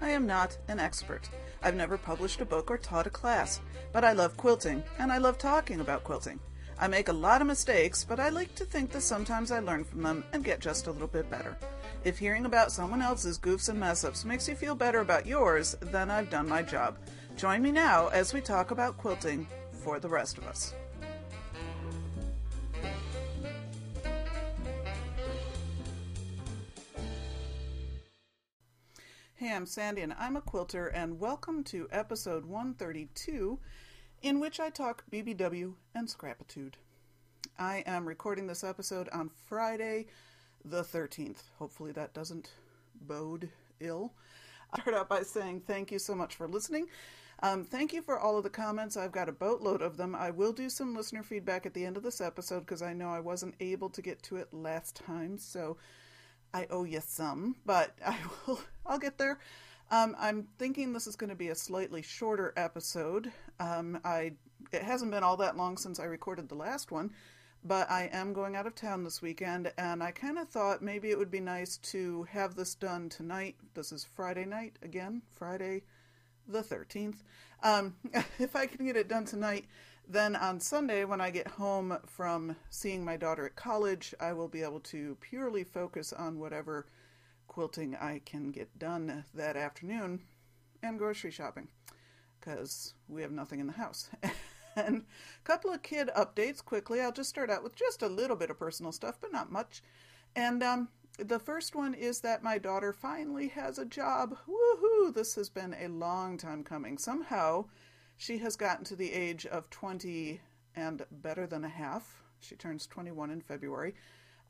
I am not an expert. I've never published a book or taught a class, but I love quilting, and I love talking about quilting. I make a lot of mistakes, but I like to think that sometimes I learn from them and get just a little bit better. If hearing about someone else's goofs and mess ups makes you feel better about yours, then I've done my job. Join me now as we talk about quilting for the rest of us. Hey, I'm Sandy, and I'm a quilter, and welcome to episode 132, in which I talk BBW and scrapitude. I am recording this episode on Friday, the 13th. Hopefully, that doesn't bode ill. I start out by saying thank you so much for listening. Um, thank you for all of the comments. I've got a boatload of them. I will do some listener feedback at the end of this episode because I know I wasn't able to get to it last time. So I owe you some, but I will. I'll get there. Um, I'm thinking this is going to be a slightly shorter episode. Um, I it hasn't been all that long since I recorded the last one, but I am going out of town this weekend, and I kind of thought maybe it would be nice to have this done tonight. This is Friday night again, Friday the 13th. Um, if I can get it done tonight, then on Sunday, when I get home from seeing my daughter at college, I will be able to purely focus on whatever quilting I can get done that afternoon and grocery shopping because we have nothing in the house. and a couple of kid updates quickly. I'll just start out with just a little bit of personal stuff, but not much. And um, the first one is that my daughter finally has a job. Woohoo! This has been a long time coming. Somehow, she has gotten to the age of 20 and better than a half. She turns 21 in February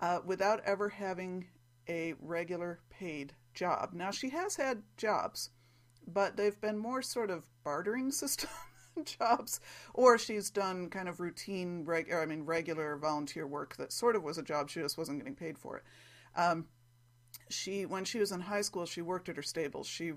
uh, without ever having a regular paid job. Now, she has had jobs, but they've been more sort of bartering system jobs, or she's done kind of routine, reg- I mean, regular volunteer work that sort of was a job. She just wasn't getting paid for it. Um, she, when she was in high school, she worked at her stables. She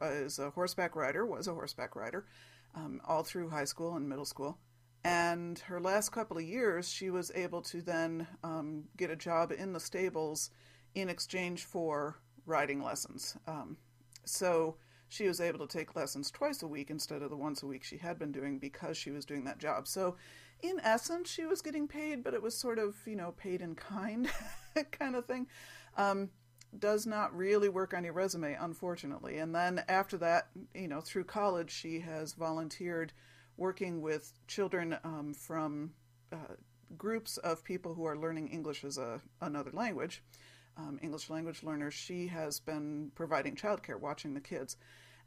is a horseback rider, was a horseback rider, um, all through high school and middle school. And her last couple of years, she was able to then um, get a job in the stables in exchange for riding lessons. Um, so she was able to take lessons twice a week instead of the once a week she had been doing because she was doing that job. So, in essence, she was getting paid, but it was sort of, you know, paid in kind kind of thing. Um, does not really work on your resume, unfortunately. And then after that, you know, through college, she has volunteered working with children um, from uh, groups of people who are learning English as a, another language, um, English language learners. She has been providing childcare, watching the kids.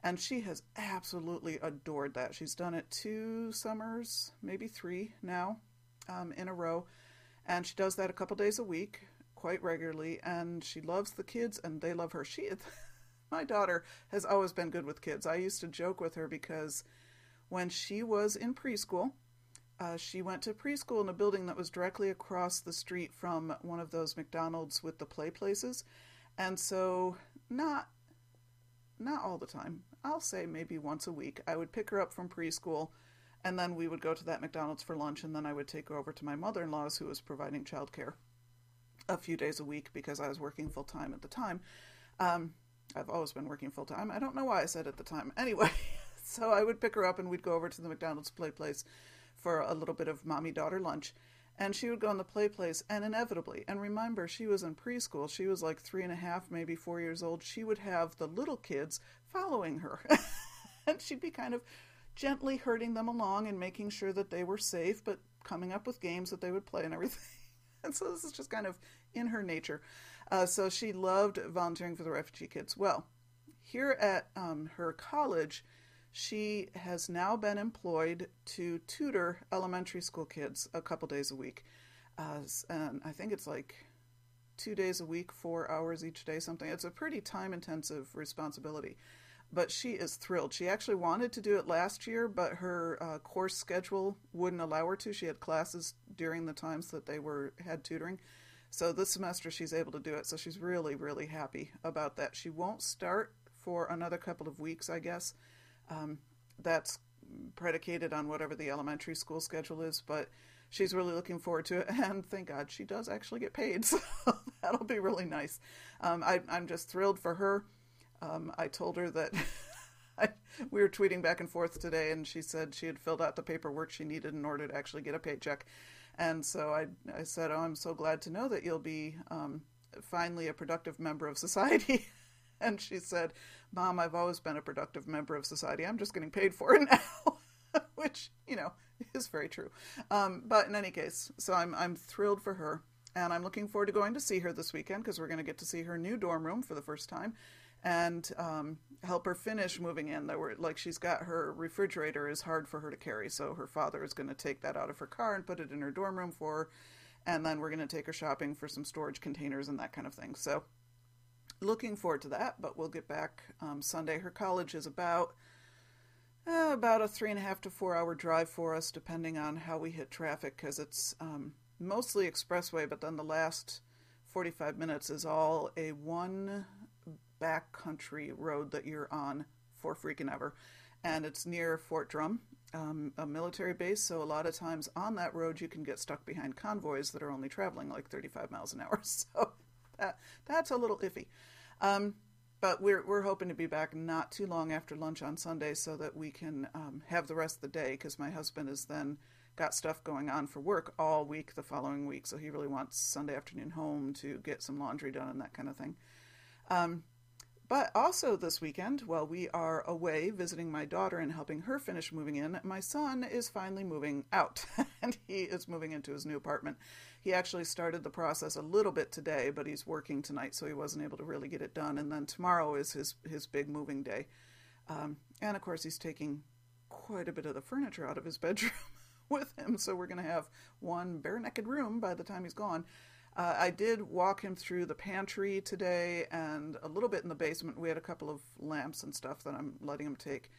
And she has absolutely adored that. She's done it two summers, maybe three now, um, in a row. And she does that a couple days a week quite regularly, and she loves the kids, and they love her. She, my daughter, has always been good with kids. I used to joke with her because when she was in preschool, uh, she went to preschool in a building that was directly across the street from one of those McDonald's with the play places, and so not not all the time. I'll say maybe once a week. I would pick her up from preschool, and then we would go to that McDonald's for lunch, and then I would take her over to my mother-in-law's, who was providing childcare a few days a week because I was working full time at the time. Um, I've always been working full time. I don't know why I said at the time. Anyway, so I would pick her up and we'd go over to the McDonald's play place for a little bit of mommy daughter lunch. And she would go in the play place, and inevitably, and remember, she was in preschool. She was like three and a half, maybe four years old. She would have the little kids following her. and she'd be kind of gently herding them along and making sure that they were safe, but coming up with games that they would play and everything. And so this is just kind of in her nature. Uh, so she loved volunteering for the refugee kids. Well, here at um, her college, she has now been employed to tutor elementary school kids a couple days a week. Uh, and I think it's like two days a week, four hours each day, something. It's a pretty time intensive responsibility. But she is thrilled. She actually wanted to do it last year, but her uh, course schedule wouldn't allow her to. She had classes during the times that they were had tutoring. So this semester she's able to do it. So she's really, really happy about that. She won't start for another couple of weeks, I guess. Um, that's predicated on whatever the elementary school schedule is, but she's really looking forward to it. And thank God she does actually get paid. So that'll be really nice. Um, I, am just thrilled for her. Um, I told her that I, we were tweeting back and forth today, and she said she had filled out the paperwork she needed in order to actually get a paycheck. And so I, I said, Oh, I'm so glad to know that you'll be um, finally a productive member of society. and she said, Mom, I've always been a productive member of society. I'm just getting paid for it now. Which, you know, is very true. Um, but in any case, so I'm, I'm thrilled for her. And I'm looking forward to going to see her this weekend because we're going to get to see her new dorm room for the first time and um, help her finish moving in. There were like she's got her refrigerator is hard for her to carry, so her father is going to take that out of her car and put it in her dorm room for her, and then we're going to take her shopping for some storage containers and that kind of thing. So looking forward to that. But we'll get back um, Sunday. Her college is about. Uh, about a three and a half to four hour drive for us, depending on how we hit traffic, because it's um, mostly expressway, but then the last 45 minutes is all a one backcountry road that you're on for freaking ever. And it's near Fort Drum, um, a military base. So a lot of times on that road, you can get stuck behind convoys that are only traveling like 35 miles an hour. So that, that's a little iffy. Um, but we're we're hoping to be back not too long after lunch on Sunday so that we can um, have the rest of the day because my husband has then got stuff going on for work all week the following week. So he really wants Sunday afternoon home to get some laundry done and that kind of thing. Um, but also this weekend, while we are away visiting my daughter and helping her finish moving in, my son is finally moving out and he is moving into his new apartment. He actually started the process a little bit today, but he's working tonight, so he wasn't able to really get it done. And then tomorrow is his, his big moving day. Um, and of course, he's taking quite a bit of the furniture out of his bedroom with him, so we're going to have one bare naked room by the time he's gone. Uh, I did walk him through the pantry today and a little bit in the basement. We had a couple of lamps and stuff that I'm letting him take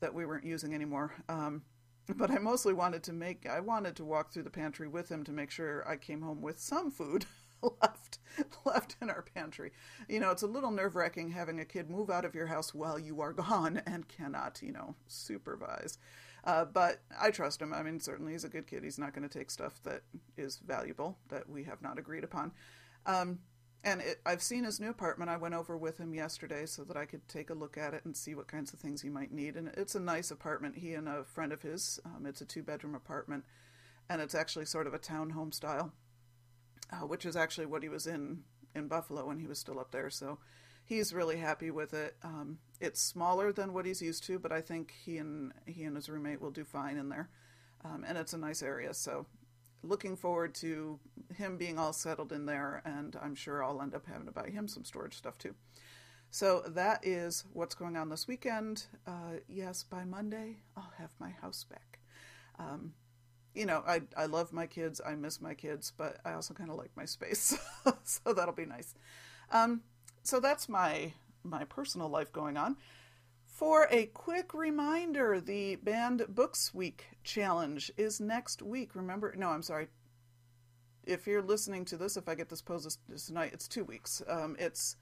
that we weren't using anymore. Um, but I mostly wanted to make, I wanted to walk through the pantry with him to make sure I came home with some food left left in our pantry. You know, it's a little nerve wracking having a kid move out of your house while you are gone and cannot, you know, supervise. Uh, but I trust him. I mean, certainly he's a good kid. He's not going to take stuff that is valuable that we have not agreed upon. Um, and it, I've seen his new apartment. I went over with him yesterday so that I could take a look at it and see what kinds of things he might need. And it's a nice apartment. He and a friend of his, um, it's a two bedroom apartment, and it's actually sort of a townhome style, uh, which is actually what he was in in Buffalo when he was still up there. So he's really happy with it. Um, it's smaller than what he's used to, but I think he and he and his roommate will do fine in there. Um, and it's a nice area, so looking forward to him being all settled in there. And I'm sure I'll end up having to buy him some storage stuff too. So that is what's going on this weekend. Uh, yes, by Monday I'll have my house back. Um, you know, I I love my kids. I miss my kids, but I also kind of like my space, so that'll be nice. Um, so that's my my personal life going on. For a quick reminder, the Banned Books Week challenge is next week. Remember, no, I'm sorry. If you're listening to this, if I get this posted tonight, it's two weeks. Um, it's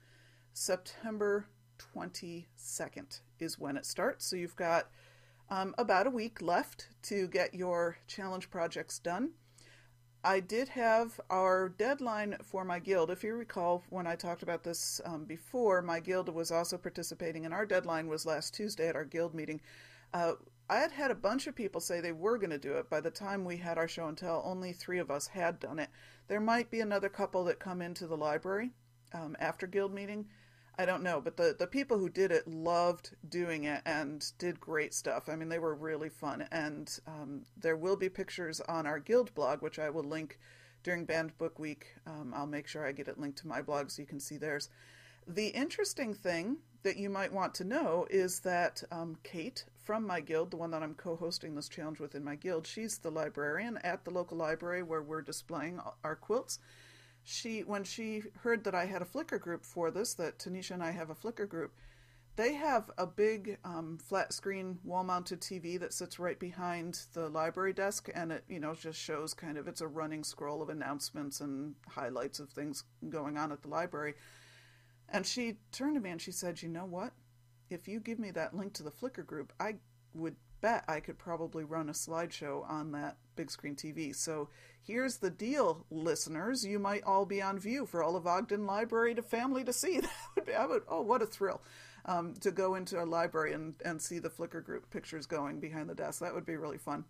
September 22nd is when it starts. So you've got um, about a week left to get your challenge projects done. I did have our deadline for my guild. If you recall, when I talked about this um, before, my guild was also participating, and our deadline was last Tuesday at our guild meeting. Uh, I had had a bunch of people say they were going to do it. By the time we had our show and tell, only three of us had done it. There might be another couple that come into the library um, after guild meeting. I don't know, but the, the people who did it loved doing it and did great stuff. I mean, they were really fun. And um, there will be pictures on our guild blog, which I will link during Banned Book Week. Um, I'll make sure I get it linked to my blog so you can see theirs. The interesting thing that you might want to know is that um, Kate from my guild, the one that I'm co hosting this challenge with in my guild, she's the librarian at the local library where we're displaying our quilts she when she heard that I had a Flickr group for this, that Tanisha and I have a Flickr group, they have a big um, flat screen wall mounted TV that sits right behind the library desk, and it you know just shows kind of it's a running scroll of announcements and highlights of things going on at the library. And she turned to me and she said, "You know what? If you give me that link to the Flickr group, I would bet I could probably run a slideshow on that big screen TV. So here's the deal, listeners. You might all be on view for all of Ogden Library to family to see. That would be, I would, oh, what a thrill. um, to go into a library and, and see the Flickr group pictures going behind the desk. That would be really fun.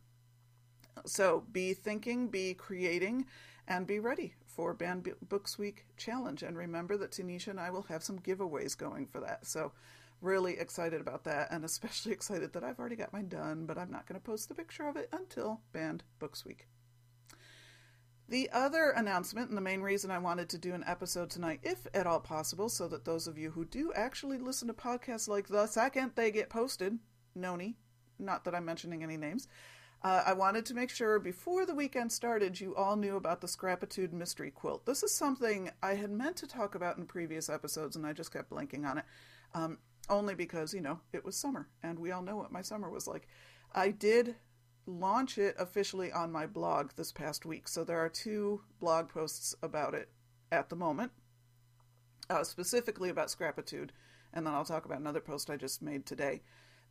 So be thinking, be creating, and be ready for Banned Books Week challenge. And remember that Tanisha and I will have some giveaways going for that. So really excited about that, and especially excited that I've already got mine done, but I'm not going to post the picture of it until Banned Books Week. The other announcement, and the main reason I wanted to do an episode tonight, if at all possible, so that those of you who do actually listen to podcasts like the second they get posted, Noni, not that I'm mentioning any names, uh, I wanted to make sure before the weekend started you all knew about the Scrapitude Mystery Quilt. This is something I had meant to talk about in previous episodes, and I just kept blanking on it. Um, only because, you know, it was summer, and we all know what my summer was like. I did launch it officially on my blog this past week. So there are two blog posts about it at the moment, uh, specifically about Scrapitude, and then I'll talk about another post I just made today.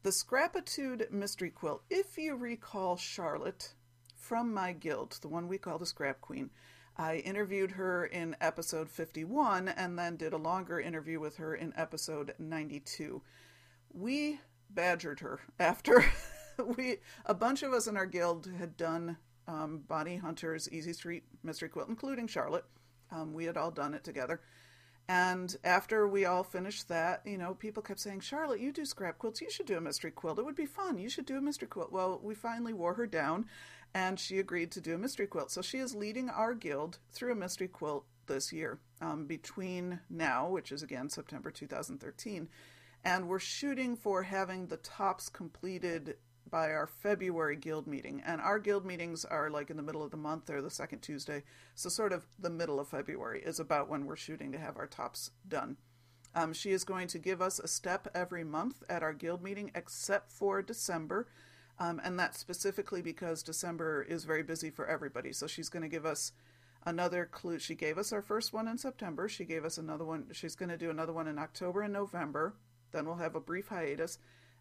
The Scrapitude Mystery Quilt, if you recall Charlotte from my guild, the one we call the Scrap Queen, I interviewed her in episode 51 and then did a longer interview with her in episode 92. We badgered her after we a bunch of us in our guild had done um, Bonnie Hunter's Easy Street Mystery Quilt, including Charlotte. Um, we had all done it together. And after we all finished that, you know, people kept saying, Charlotte, you do scrap quilts. You should do a mystery quilt. It would be fun. You should do a mystery quilt. Well, we finally wore her down and she agreed to do a mystery quilt. So she is leading our guild through a mystery quilt this year um, between now, which is again September 2013, and we're shooting for having the tops completed by our February guild meeting. And our guild meetings are like in the middle of the month or the second Tuesday. So, sort of the middle of February is about when we're shooting to have our tops done. Um, she is going to give us a step every month at our guild meeting, except for December. Um, and that's specifically because December is very busy for everybody. So, she's going to give us another clue. She gave us our first one in September. She gave us another one. She's going to do another one in October and November. Then we'll have a brief hiatus.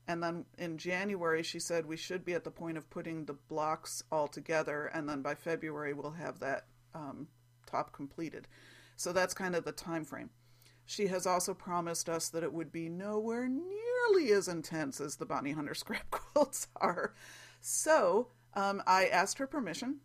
And then in January, she said we should be at the point of putting the blocks all together, and then by February we'll have that um, top completed. So that's kind of the time frame. She has also promised us that it would be nowhere nearly as intense as the Bonnie Hunter scrap quilts are. So um, I asked her permission,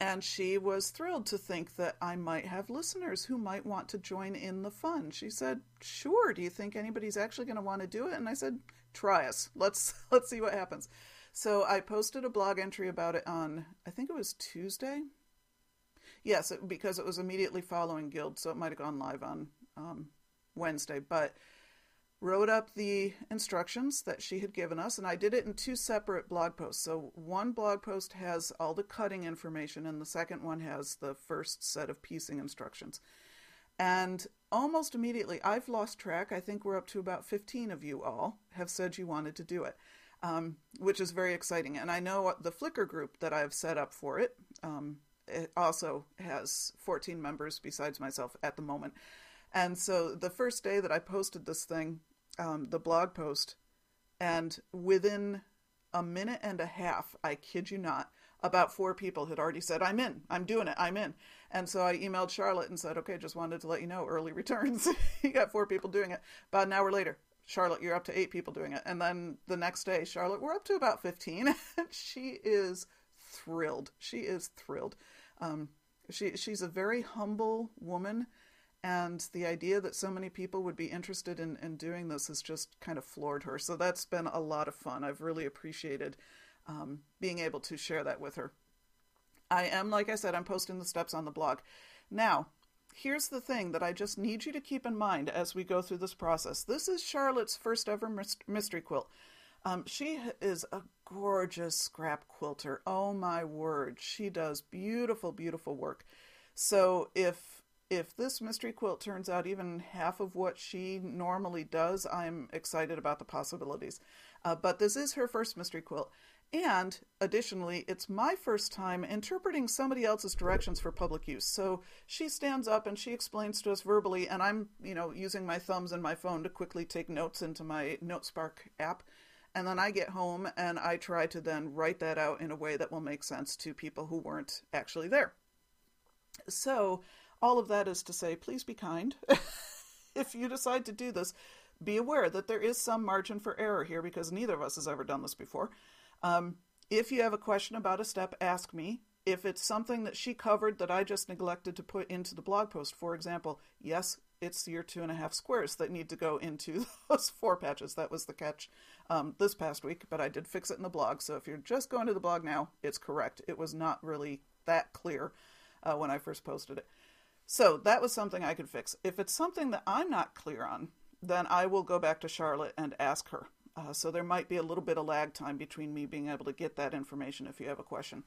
and she was thrilled to think that I might have listeners who might want to join in the fun. She said, "Sure. Do you think anybody's actually going to want to do it?" And I said, try us. Let's let's see what happens. So I posted a blog entry about it on I think it was Tuesday. Yes, it, because it was immediately following Guild, so it might have gone live on um, Wednesday. But wrote up the instructions that she had given us, and I did it in two separate blog posts. So one blog post has all the cutting information, and the second one has the first set of piecing instructions. And almost immediately, I've lost track. I think we're up to about 15 of you all have said you wanted to do it, um, which is very exciting. And I know the Flickr group that I've set up for it, um, it also has 14 members besides myself at the moment. And so the first day that I posted this thing, um, the blog post, and within a minute and a half, I kid you not, about four people had already said, I'm in, I'm doing it, I'm in. And so I emailed Charlotte and said, okay, just wanted to let you know, early returns. you got four people doing it. About an hour later, Charlotte, you're up to eight people doing it. And then the next day, Charlotte, we're up to about 15. she is thrilled. She is thrilled. Um, she, she's a very humble woman. And the idea that so many people would be interested in, in doing this has just kind of floored her. So that's been a lot of fun. I've really appreciated um, being able to share that with her. I am, like I said, I'm posting the steps on the blog. Now, here's the thing that I just need you to keep in mind as we go through this process. This is Charlotte's first ever mystery quilt. Um, she is a gorgeous scrap quilter. Oh my word, she does beautiful, beautiful work. So if if this mystery quilt turns out even half of what she normally does, I'm excited about the possibilities. Uh, but this is her first mystery quilt, and additionally, it's my first time interpreting somebody else's directions for public use. So she stands up and she explains to us verbally, and I'm, you know, using my thumbs and my phone to quickly take notes into my NoteSpark app. And then I get home and I try to then write that out in a way that will make sense to people who weren't actually there. So, all of that is to say, please be kind. if you decide to do this, be aware that there is some margin for error here because neither of us has ever done this before. Um, if you have a question about a step, ask me. If it's something that she covered that I just neglected to put into the blog post, for example, yes, it's your two and a half squares that need to go into those four patches. That was the catch um, this past week, but I did fix it in the blog. So if you're just going to the blog now, it's correct. It was not really that clear uh, when I first posted it. So that was something I could fix. If it's something that I'm not clear on, then I will go back to Charlotte and ask her. Uh, so there might be a little bit of lag time between me being able to get that information if you have a question.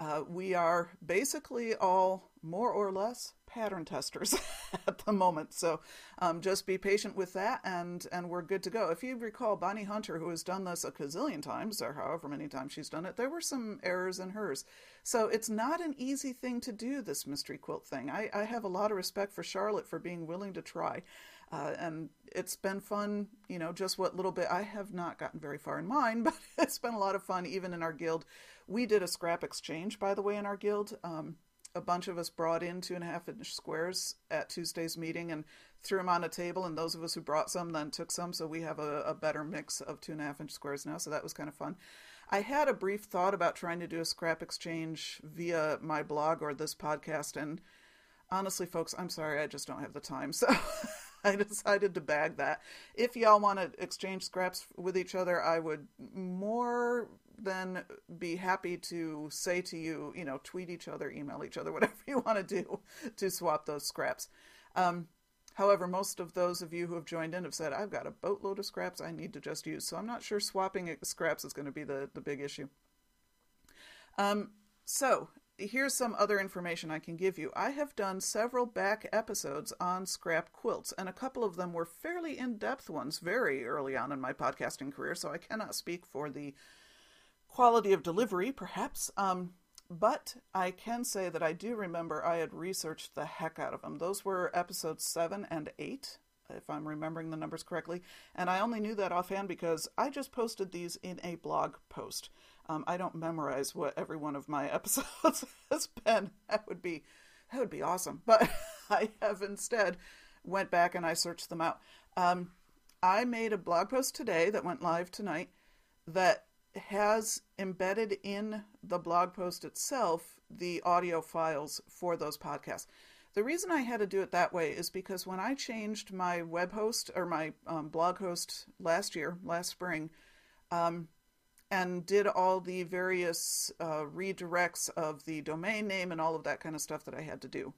Uh, we are basically all more or less pattern testers at the moment, so um, just be patient with that, and and we're good to go. If you recall, Bonnie Hunter, who has done this a gazillion times, or however many times she's done it, there were some errors in hers. So it's not an easy thing to do this mystery quilt thing. I, I have a lot of respect for Charlotte for being willing to try. Uh, and it's been fun, you know, just what little bit I have not gotten very far in mine, but it's been a lot of fun even in our guild. We did a scrap exchange, by the way, in our guild. Um, a bunch of us brought in two and a half inch squares at Tuesday's meeting and threw them on a table, and those of us who brought some then took some. So we have a, a better mix of two and a half inch squares now. So that was kind of fun. I had a brief thought about trying to do a scrap exchange via my blog or this podcast, and honestly, folks, I'm sorry, I just don't have the time. So I decided to bag that. If y'all want to exchange scraps with each other, I would more than be happy to say to you, you know, tweet each other, email each other, whatever you want to do to swap those scraps. Um, however, most of those of you who have joined in have said, I've got a boatload of scraps I need to just use. So I'm not sure swapping scraps is going to be the, the big issue. Um, so here's some other information I can give you. I have done several back episodes on scrap quilts, and a couple of them were fairly in depth ones very early on in my podcasting career, so I cannot speak for the quality of delivery, perhaps. Um, but I can say that I do remember I had researched the heck out of them. Those were episodes 7 and 8, if I'm remembering the numbers correctly. And I only knew that offhand because I just posted these in a blog post. Um, I don't memorize what every one of my episodes has been. That would be that would be awesome. But I have instead went back and I searched them out. Um, I made a blog post today that went live tonight that has embedded in the blog post itself the audio files for those podcasts. The reason I had to do it that way is because when I changed my web host or my um, blog host last year, last spring, um, and did all the various uh, redirects of the domain name and all of that kind of stuff that I had to do.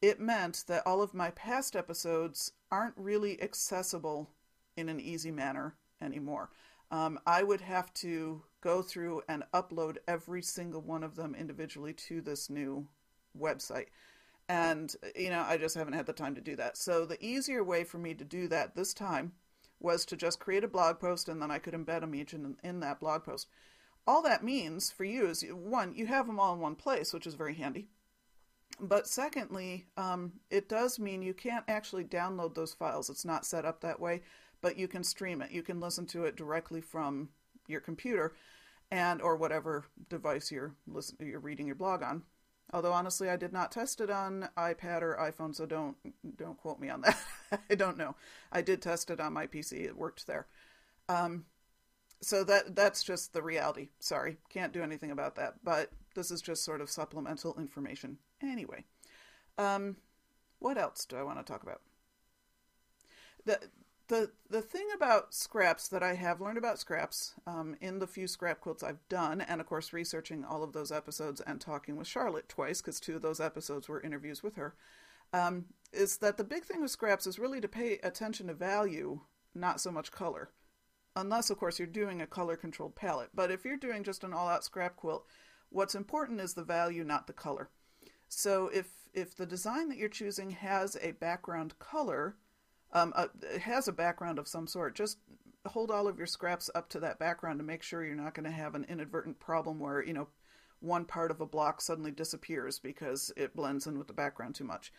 It meant that all of my past episodes aren't really accessible in an easy manner anymore. Um, I would have to go through and upload every single one of them individually to this new website. And, you know, I just haven't had the time to do that. So, the easier way for me to do that this time was to just create a blog post and then I could embed them each in, in that blog post. All that means for you is one, you have them all in one place, which is very handy. But secondly, um, it does mean you can't actually download those files. It's not set up that way, but you can stream it. You can listen to it directly from your computer and or whatever device you're listen, you're reading your blog on. Although honestly, I did not test it on iPad or iPhone, so don't don't quote me on that. I don't know. I did test it on my PC; it worked there. Um, so that that's just the reality. Sorry, can't do anything about that. But this is just sort of supplemental information. Anyway, um, what else do I want to talk about? The the the thing about scraps that I have learned about scraps um, in the few scrap quilts I've done, and of course researching all of those episodes and talking with Charlotte twice because two of those episodes were interviews with her, um, is that the big thing with scraps is really to pay attention to value, not so much color, unless of course you're doing a color controlled palette. But if you're doing just an all out scrap quilt, what's important is the value, not the color. So if if the design that you're choosing has a background color um, uh, it has a background of some sort. Just hold all of your scraps up to that background to make sure you're not going to have an inadvertent problem where, you know, one part of a block suddenly disappears because it blends in with the background too much.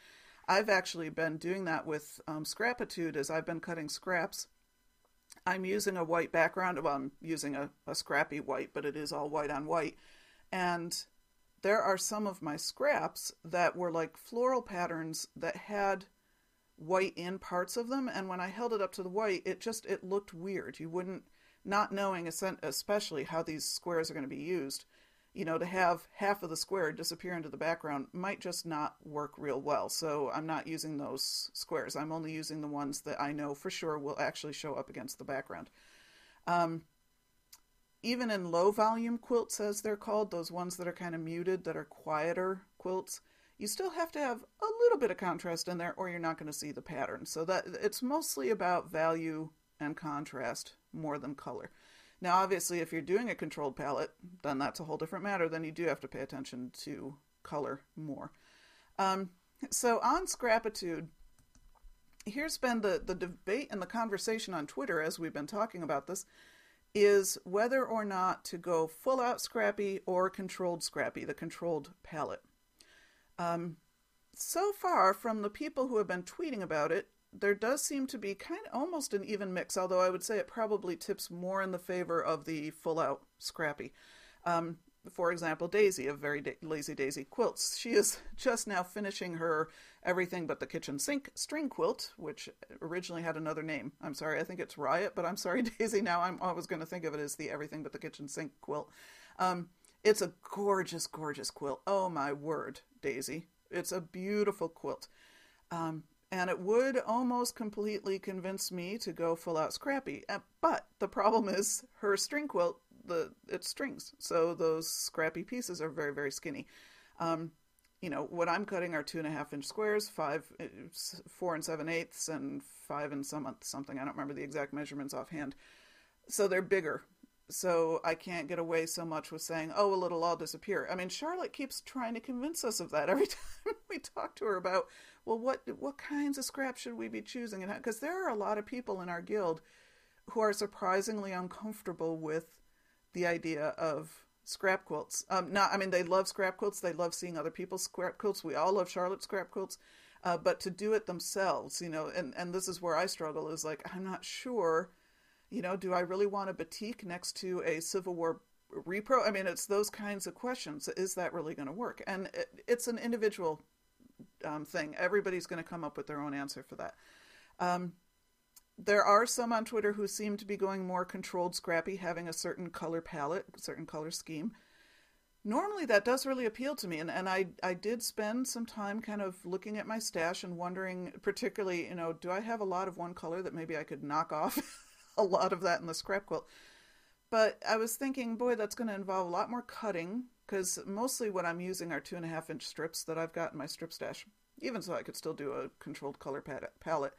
I've actually been doing that with um, Scrapitude as I've been cutting scraps. I'm using a white background. Well, I'm using a, a scrappy white, but it is all white on white. And there are some of my scraps that were like floral patterns that had white in parts of them, and when I held it up to the white, it just it looked weird. You wouldn't, not knowing especially how these squares are going to be used, you know, to have half of the square disappear into the background might just not work real well. So I'm not using those squares. I'm only using the ones that I know for sure will actually show up against the background. Um, even in low volume quilts, as they're called, those ones that are kind of muted, that are quieter quilts, you still have to have a little bit of contrast in there or you're not going to see the pattern. So that it's mostly about value and contrast more than color. Now, obviously, if you're doing a controlled palette, then that's a whole different matter. Then you do have to pay attention to color more. Um, so on Scrapitude, here's been the, the debate and the conversation on Twitter as we've been talking about this is whether or not to go full out scrappy or controlled scrappy, the controlled palette. Um, so far, from the people who have been tweeting about it, there does seem to be kind of almost an even mix, although I would say it probably tips more in the favor of the full out scrappy. Um, for example, Daisy of Very da- Lazy Daisy Quilts. She is just now finishing her Everything But the Kitchen Sink string quilt, which originally had another name. I'm sorry, I think it's Riot, but I'm sorry, Daisy. Now I'm always going to think of it as the Everything But the Kitchen Sink quilt. Um, it's a gorgeous, gorgeous quilt. Oh my word, Daisy. It's a beautiful quilt. Um, and it would almost completely convince me to go full out scrappy. Uh, but the problem is her string quilt, the it's strings, so those scrappy pieces are very very skinny. Um, you know what I'm cutting are two and a half inch squares, five, uh, four and seven eighths, and five and some something. I don't remember the exact measurements offhand. So they're bigger so I can't get away so much with saying, "Oh, well, it'll all disappear." I mean, Charlotte keeps trying to convince us of that every time we talk to her about, well, what what kinds of scrap should we be choosing? Because there are a lot of people in our guild who are surprisingly uncomfortable with the idea of scrap quilts. Um, not, I mean, they love scrap quilts. They love seeing other people's scrap quilts. We all love Charlotte's scrap quilts, uh, but to do it themselves, you know, and and this is where I struggle. Is like I'm not sure you know, do I really want a batik next to a Civil War repro? I mean, it's those kinds of questions. Is that really going to work? And it, it's an individual um, thing. Everybody's going to come up with their own answer for that. Um, there are some on Twitter who seem to be going more controlled scrappy, having a certain color palette, certain color scheme. Normally, that does really appeal to me, and, and I, I did spend some time kind of looking at my stash and wondering, particularly, you know, do I have a lot of one color that maybe I could knock off a lot of that in the scrap quilt. But I was thinking, boy, that's going to involve a lot more cutting because mostly what I'm using are two and a half inch strips that I've got in my strip stash. Even so, I could still do a controlled color palette.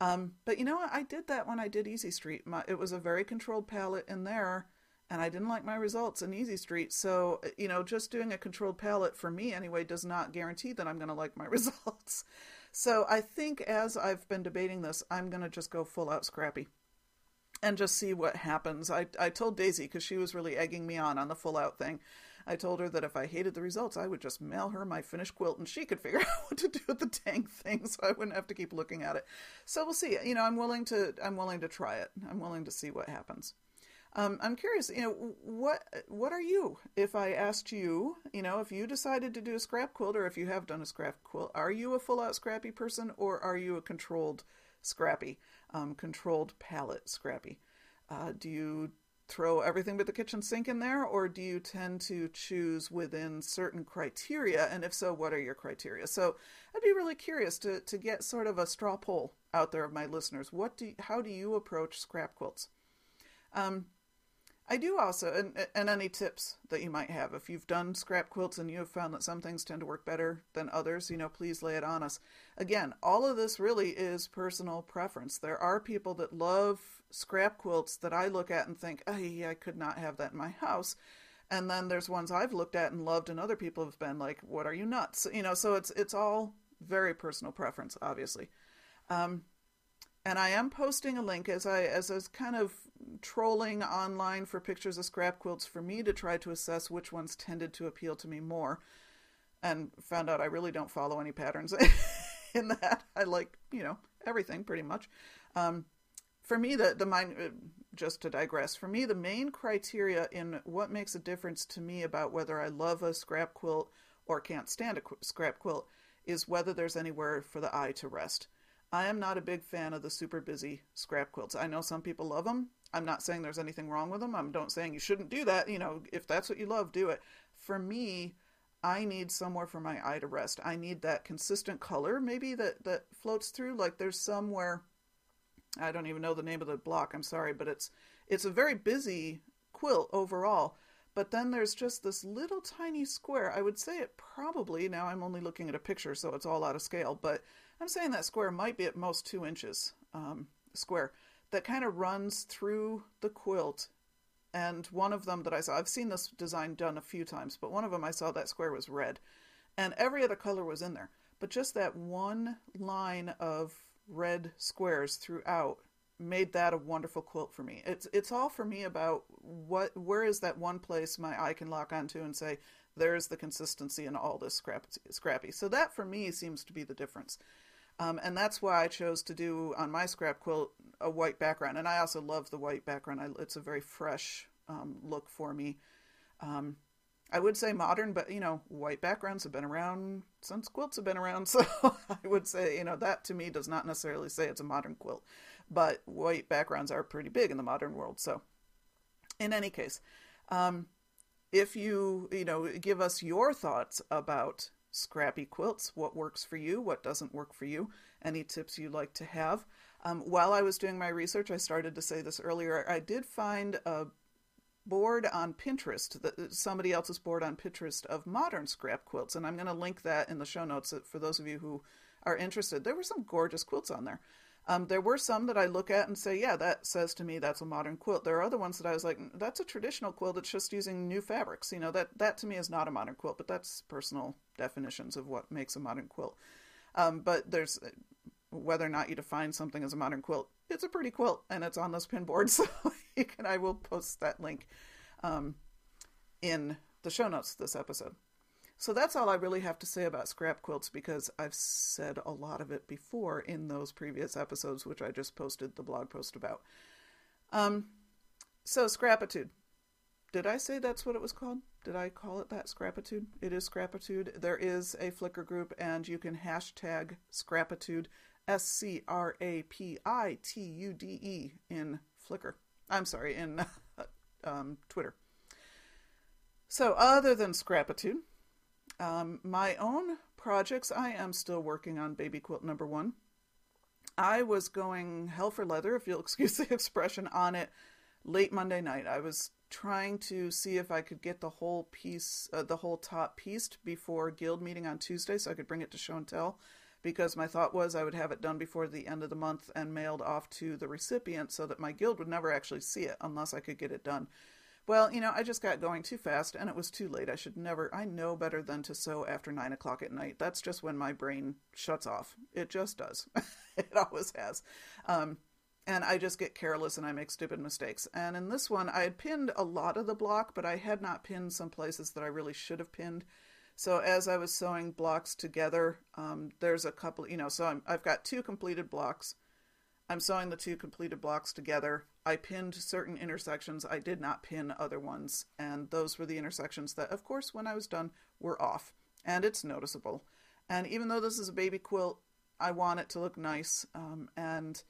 Um, but you know what? I did that when I did Easy Street. My, it was a very controlled palette in there, and I didn't like my results in Easy Street. So, you know, just doing a controlled palette for me anyway does not guarantee that I'm going to like my results. So I think as I've been debating this, I'm going to just go full out scrappy and just see what happens. I, I told Daisy, because she was really egging me on on the full out thing, I told her that if I hated the results, I would just mail her my finished quilt and she could figure out what to do with the dang thing so I wouldn't have to keep looking at it. So we'll see. You know, I'm willing to I'm willing to try it. I'm willing to see what happens. Um, I'm curious, you know, what what are you? If I asked you, you know, if you decided to do a scrap quilt or if you have done a scrap quilt, are you a full out scrappy person or are you a controlled scrappy? Um, controlled palette scrappy. Uh, do you throw everything but the kitchen sink in there, or do you tend to choose within certain criteria? And if so, what are your criteria? So I'd be really curious to, to get sort of a straw poll out there of my listeners. What do how do you approach scrap quilts? Um, I do also, and, and any tips that you might have. If you've done scrap quilts and you have found that some things tend to work better than others, you know, please lay it on us. Again, all of this really is personal preference. There are people that love scrap quilts that I look at and think, hey, I could not have that in my house. And then there's ones I've looked at and loved, and other people have been like, "What are you nuts?" You know. So it's it's all very personal preference, obviously. Um, and I am posting a link as I as I was kind of trolling online for pictures of scrap quilts for me to try to assess which ones tended to appeal to me more, and found out I really don't follow any patterns in that. I like you know everything pretty much. Um, for me, the the mind uh, just to digress. For me, the main criteria in what makes a difference to me about whether I love a scrap quilt or can't stand a scrap quilt is whether there's anywhere for the eye to rest. I am not a big fan of the super busy scrap quilts. I know some people love them. I'm not saying there's anything wrong with them. I'm not saying you shouldn't do that. You know, if that's what you love, do it. For me, I need somewhere for my eye to rest. I need that consistent color, maybe that that floats through. Like there's somewhere, I don't even know the name of the block. I'm sorry, but it's it's a very busy quilt overall. But then there's just this little tiny square. I would say it probably now. I'm only looking at a picture, so it's all out of scale. But I'm saying that square might be at most two inches um, square that kind of runs through the quilt. And one of them that I saw, I've seen this design done a few times, but one of them I saw that square was red. And every other color was in there. But just that one line of red squares throughout made that a wonderful quilt for me. It's it's all for me about what where is that one place my eye can lock onto and say there's the consistency in all this scrappy. scrappy. So that for me seems to be the difference. Um, and that's why I chose to do on my scrap quilt a white background. And I also love the white background. I, it's a very fresh um, look for me. Um, I would say modern, but you know, white backgrounds have been around since quilts have been around. So I would say, you know, that to me does not necessarily say it's a modern quilt, but white backgrounds are pretty big in the modern world. So, in any case, um, if you you know give us your thoughts about scrappy quilts, what works for you, what doesn't work for you, any tips you'd like to have. Um, while I was doing my research, I started to say this earlier, I did find a board on Pinterest, somebody else's board on Pinterest of modern scrap quilts, and I'm going to link that in the show notes for those of you who are interested. There were some gorgeous quilts on there. Um, there were some that I look at and say, yeah, that says to me that's a modern quilt. There are other ones that I was like, that's a traditional quilt. It's just using new fabrics. You know, that, that to me is not a modern quilt, but that's personal definitions of what makes a modern quilt. Um, but there's whether or not you define something as a modern quilt, it's a pretty quilt and it's on this pin board. So you can, I will post that link um, in the show notes this episode. So that's all I really have to say about scrap quilts because I've said a lot of it before in those previous episodes, which I just posted the blog post about. Um, so Scrapitude. Did I say that's what it was called? Did I call it that? Scrapitude? It is Scrapitude. There is a Flickr group, and you can hashtag Scrapitude, S C R A P I T U D E, in Flickr. I'm sorry, in um, Twitter. So, other than Scrapitude, um, my own projects, I am still working on baby quilt number one. I was going hell for leather, if you'll excuse the expression, on it late Monday night. I was trying to see if I could get the whole piece, uh, the whole top pieced before guild meeting on Tuesday so I could bring it to show and tell. Because my thought was I would have it done before the end of the month and mailed off to the recipient so that my guild would never actually see it unless I could get it done well, you know, I just got going too fast and it was too late. I should never, I know better than to sew after nine o'clock at night. That's just when my brain shuts off. It just does. it always has. Um, and I just get careless and I make stupid mistakes. And in this one, I had pinned a lot of the block, but I had not pinned some places that I really should have pinned. So as I was sewing blocks together, um, there's a couple, you know, so i have got two completed blocks. I'm sewing the two completed blocks together. I pinned certain intersections. I did not pin other ones. And those were the intersections that, of course, when I was done, were off. And it's noticeable. And even though this is a baby quilt, I want it to look nice. Um, and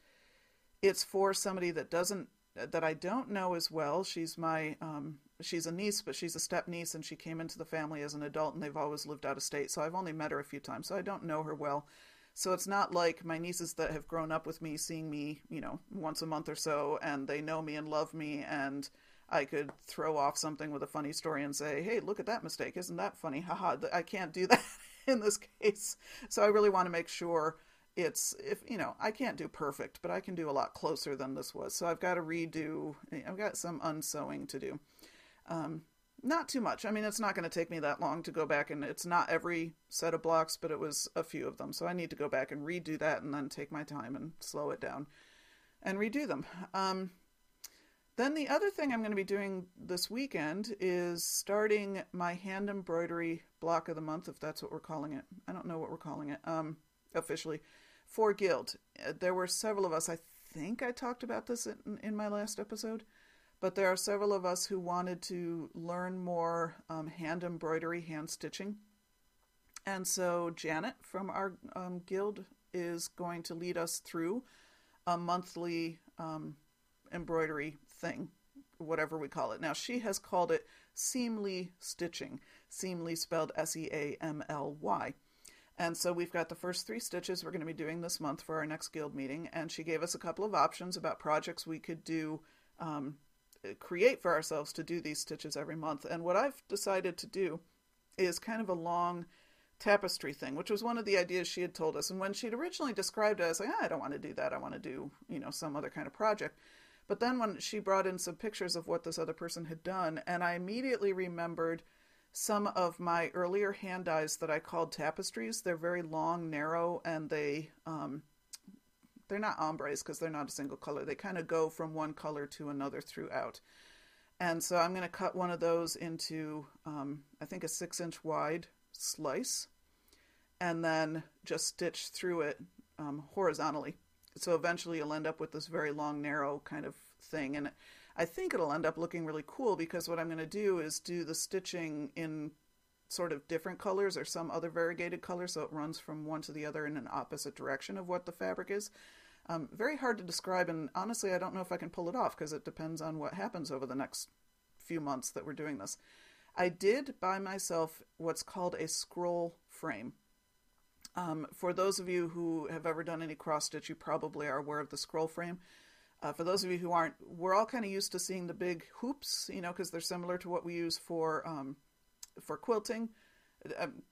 it's for somebody that doesn't, that I don't know as well. She's my, um, she's a niece, but she's a step niece, and she came into the family as an adult, and they've always lived out of state. So I've only met her a few times, so I don't know her well. So it's not like my nieces that have grown up with me seeing me, you know, once a month or so and they know me and love me and I could throw off something with a funny story and say, "Hey, look at that mistake. Isn't that funny?" Haha. I can't do that in this case. So I really want to make sure it's if, you know, I can't do perfect, but I can do a lot closer than this was. So I've got to redo I've got some unsewing to do. Um, not too much. I mean, it's not going to take me that long to go back, and it's not every set of blocks, but it was a few of them. So I need to go back and redo that and then take my time and slow it down and redo them. Um, then the other thing I'm going to be doing this weekend is starting my hand embroidery block of the month, if that's what we're calling it. I don't know what we're calling it um, officially for Guild. There were several of us. I think I talked about this in, in my last episode but there are several of us who wanted to learn more um, hand embroidery, hand stitching. And so Janet from our um, guild is going to lead us through a monthly um, embroidery thing, whatever we call it. Now, she has called it Seamly Stitching, Seamly spelled S E A M L Y. And so we've got the first three stitches we're going to be doing this month for our next guild meeting. And she gave us a couple of options about projects we could do, um, create for ourselves to do these stitches every month. And what I've decided to do is kind of a long tapestry thing, which was one of the ideas she had told us. And when she'd originally described it, I was like, ah, I don't want to do that. I want to do, you know, some other kind of project. But then when she brought in some pictures of what this other person had done, and I immediately remembered some of my earlier hand dyes that I called tapestries. They're very long, narrow, and they um, they're not ombres because they're not a single color. They kind of go from one color to another throughout. And so I'm going to cut one of those into, um, I think, a six inch wide slice, and then just stitch through it um, horizontally. So eventually you'll end up with this very long, narrow kind of thing. And I think it'll end up looking really cool because what I'm going to do is do the stitching in sort of different colors or some other variegated color so it runs from one to the other in an opposite direction of what the fabric is. Um, very hard to describe, and honestly, I don't know if I can pull it off because it depends on what happens over the next few months that we're doing this. I did buy myself what's called a scroll frame. Um, for those of you who have ever done any cross stitch, you probably are aware of the scroll frame. Uh, for those of you who aren't, we're all kind of used to seeing the big hoops, you know, because they're similar to what we use for um, for quilting. Um,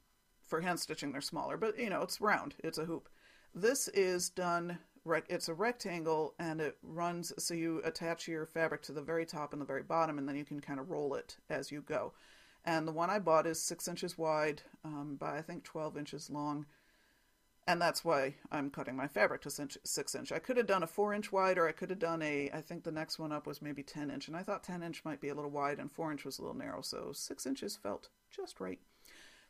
for hand stitching, they're smaller, but you know, it's round. It's a hoop. This is done. It's a rectangle, and it runs so you attach your fabric to the very top and the very bottom, and then you can kind of roll it as you go. And the one I bought is six inches wide um, by I think twelve inches long and that's why I'm cutting my fabric to six inch. I could have done a four inch wide, or I could have done a. I think the next one up was maybe ten inch, and I thought ten inch might be a little wide, and four inch was a little narrow, so six inches felt just right.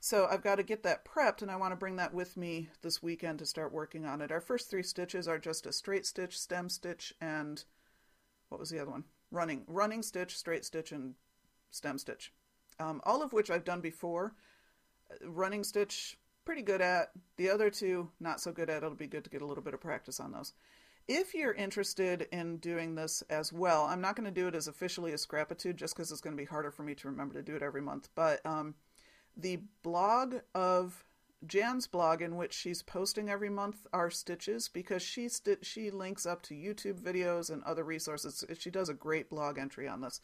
So I've got to get that prepped, and I want to bring that with me this weekend to start working on it. Our first three stitches are just a straight stitch, stem stitch, and what was the other one? Running, running stitch, straight stitch, and stem stitch. Um, all of which I've done before. Running stitch, pretty good at. The other two, not so good at. It'll be good to get a little bit of practice on those. If you're interested in doing this as well, I'm not going to do it as officially as Scrapitude just because it's going to be harder for me to remember to do it every month. But um, the blog of Jan's blog, in which she's posting every month, are stitches because she st- she links up to YouTube videos and other resources. She does a great blog entry on this.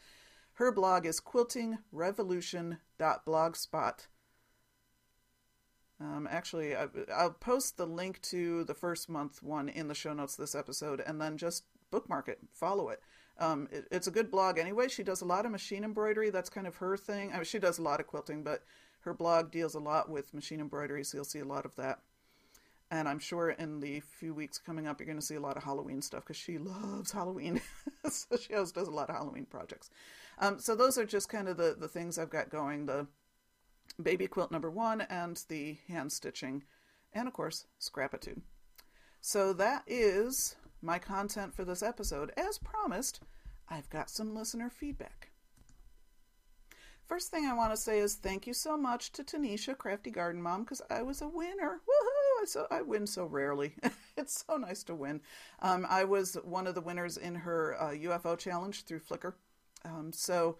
Her blog is quiltingrevolution.blogspot.com um, actually, I, will post the link to the first month one in the show notes this episode, and then just bookmark it, follow it. Um, it. It's a good blog anyway. She does a lot of machine embroidery. That's kind of her thing. I mean, she does a lot of quilting, but her blog deals a lot with machine embroidery, so you'll see a lot of that. And I'm sure in the few weeks coming up, you're going to see a lot of Halloween stuff because she loves Halloween. so she always does a lot of Halloween projects. Um, so those are just kind of the, the things I've got going. The baby quilt number one and the hand stitching, and of course, Scrapitude. So that is my content for this episode. As promised, I've got some listener feedback. First thing I want to say is thank you so much to Tanisha, Crafty Garden Mom, because I was a winner. Woohoo! I, so, I win so rarely. it's so nice to win. Um, I was one of the winners in her uh, UFO challenge through Flickr. Um, so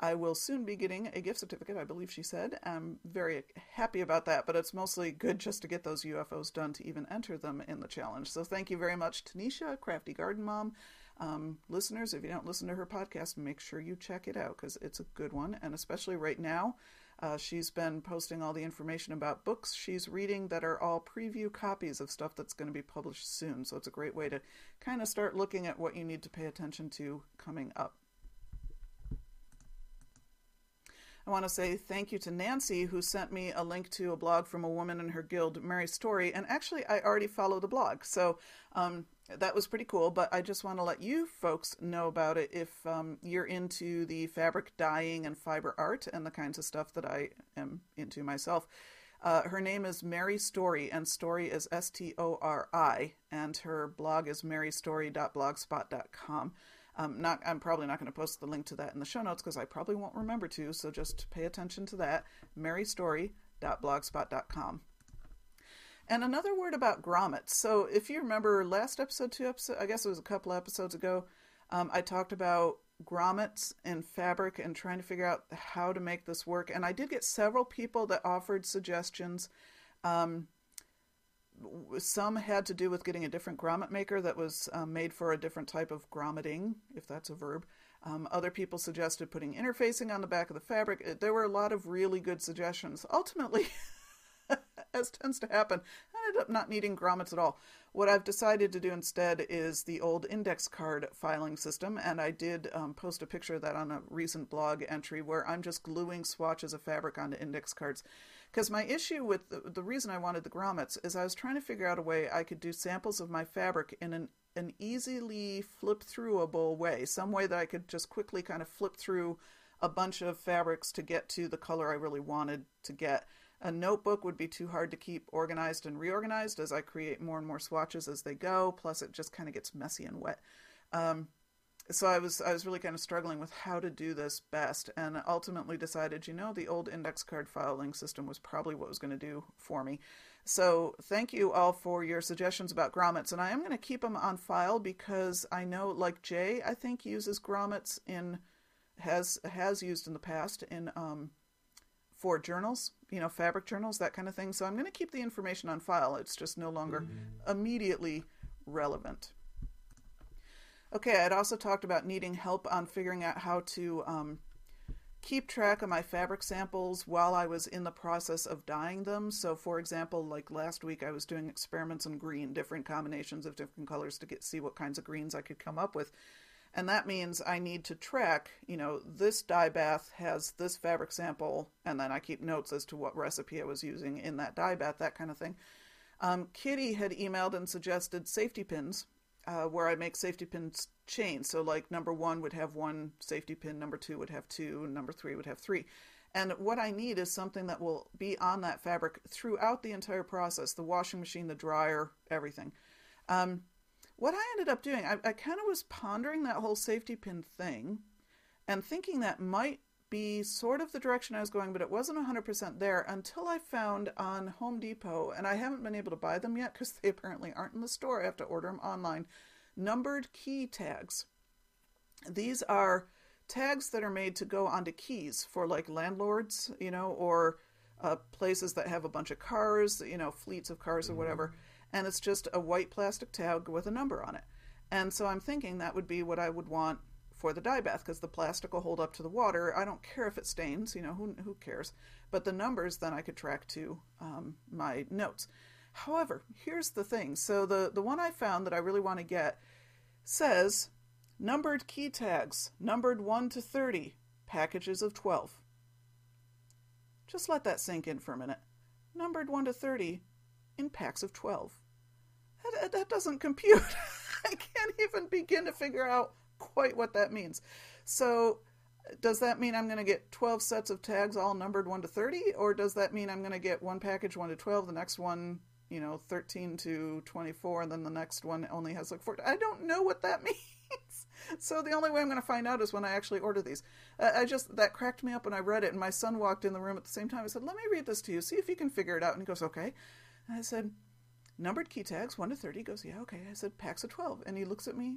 I will soon be getting a gift certificate, I believe she said. I'm very happy about that, but it's mostly good just to get those UFOs done to even enter them in the challenge. So thank you very much, Tanisha, Crafty Garden Mom. Um, listeners, if you don't listen to her podcast, make sure you check it out because it's a good one. And especially right now, uh, she's been posting all the information about books she's reading that are all preview copies of stuff that's going to be published soon. So it's a great way to kind of start looking at what you need to pay attention to coming up. I want to say thank you to Nancy, who sent me a link to a blog from a woman in her guild, Mary Stori. And actually, I already follow the blog. So um, that was pretty cool. But I just want to let you folks know about it if um, you're into the fabric dyeing and fiber art and the kinds of stuff that I am into myself. Uh, her name is Mary Stori, and Stori is S T O R I, and her blog is marystori.blogspot.com. Um, not, I'm probably not going to post the link to that in the show notes because I probably won't remember to, so just pay attention to that. marystori.blogspot.com. And another word about grommets. So, if you remember last episode, two episodes, I guess it was a couple episodes ago, um, I talked about grommets and fabric and trying to figure out how to make this work. And I did get several people that offered suggestions. Um, some had to do with getting a different grommet maker that was um, made for a different type of grommeting, if that's a verb. Um, other people suggested putting interfacing on the back of the fabric. There were a lot of really good suggestions. Ultimately, as tends to happen, I ended up not needing grommets at all. What I've decided to do instead is the old index card filing system, and I did um, post a picture of that on a recent blog entry where I'm just gluing swatches of fabric onto index cards. Because my issue with the, the reason I wanted the grommets is I was trying to figure out a way I could do samples of my fabric in an an easily flip throughable way, some way that I could just quickly kind of flip through a bunch of fabrics to get to the color I really wanted to get. A notebook would be too hard to keep organized and reorganized as I create more and more swatches as they go. Plus, it just kind of gets messy and wet. Um, so I was I was really kind of struggling with how to do this best, and ultimately decided, you know, the old index card filing system was probably what was going to do for me. So thank you all for your suggestions about grommets, and I am going to keep them on file because I know, like Jay, I think uses grommets in has has used in the past in um, for journals, you know, fabric journals, that kind of thing. So I'm going to keep the information on file. It's just no longer mm-hmm. immediately relevant. Okay, I'd also talked about needing help on figuring out how to um, keep track of my fabric samples while I was in the process of dyeing them. So, for example, like last week, I was doing experiments in green, different combinations of different colors to get see what kinds of greens I could come up with. And that means I need to track, you know, this dye bath has this fabric sample, and then I keep notes as to what recipe I was using in that dye bath, that kind of thing. Um, Kitty had emailed and suggested safety pins uh, where I make safety pins chains. So, like number one would have one safety pin, number two would have two, and number three would have three. And what I need is something that will be on that fabric throughout the entire process the washing machine, the dryer, everything. Um, what I ended up doing, I, I kind of was pondering that whole safety pin thing and thinking that might be sort of the direction I was going, but it wasn't 100% there until I found on Home Depot, and I haven't been able to buy them yet because they apparently aren't in the store. I have to order them online. Numbered key tags. These are tags that are made to go onto keys for like landlords, you know, or uh, places that have a bunch of cars, you know, fleets of cars or whatever. And it's just a white plastic tag with a number on it. And so I'm thinking that would be what I would want for the dye bath because the plastic will hold up to the water. I don't care if it stains, you know, who, who cares? But the numbers then I could track to um, my notes. However, here's the thing. So the, the one I found that I really want to get says numbered key tags, numbered 1 to 30, packages of 12. Just let that sink in for a minute. Numbered 1 to 30 in packs of 12. That, that doesn't compute. I can't even begin to figure out quite what that means. So, does that mean I'm going to get 12 sets of tags all numbered 1 to 30? Or does that mean I'm going to get one package 1 to 12, the next one, you know, 13 to 24, and then the next one only has like 4? I don't know what that means. so the only way I'm going to find out is when I actually order these. Uh, I just, that cracked me up when I read it, and my son walked in the room at the same time. I said, Let me read this to you, see if you can figure it out. And he goes, Okay. And I said, Numbered key tags, 1 to 30. He goes, Yeah, okay. I said, Packs of 12. And he looks at me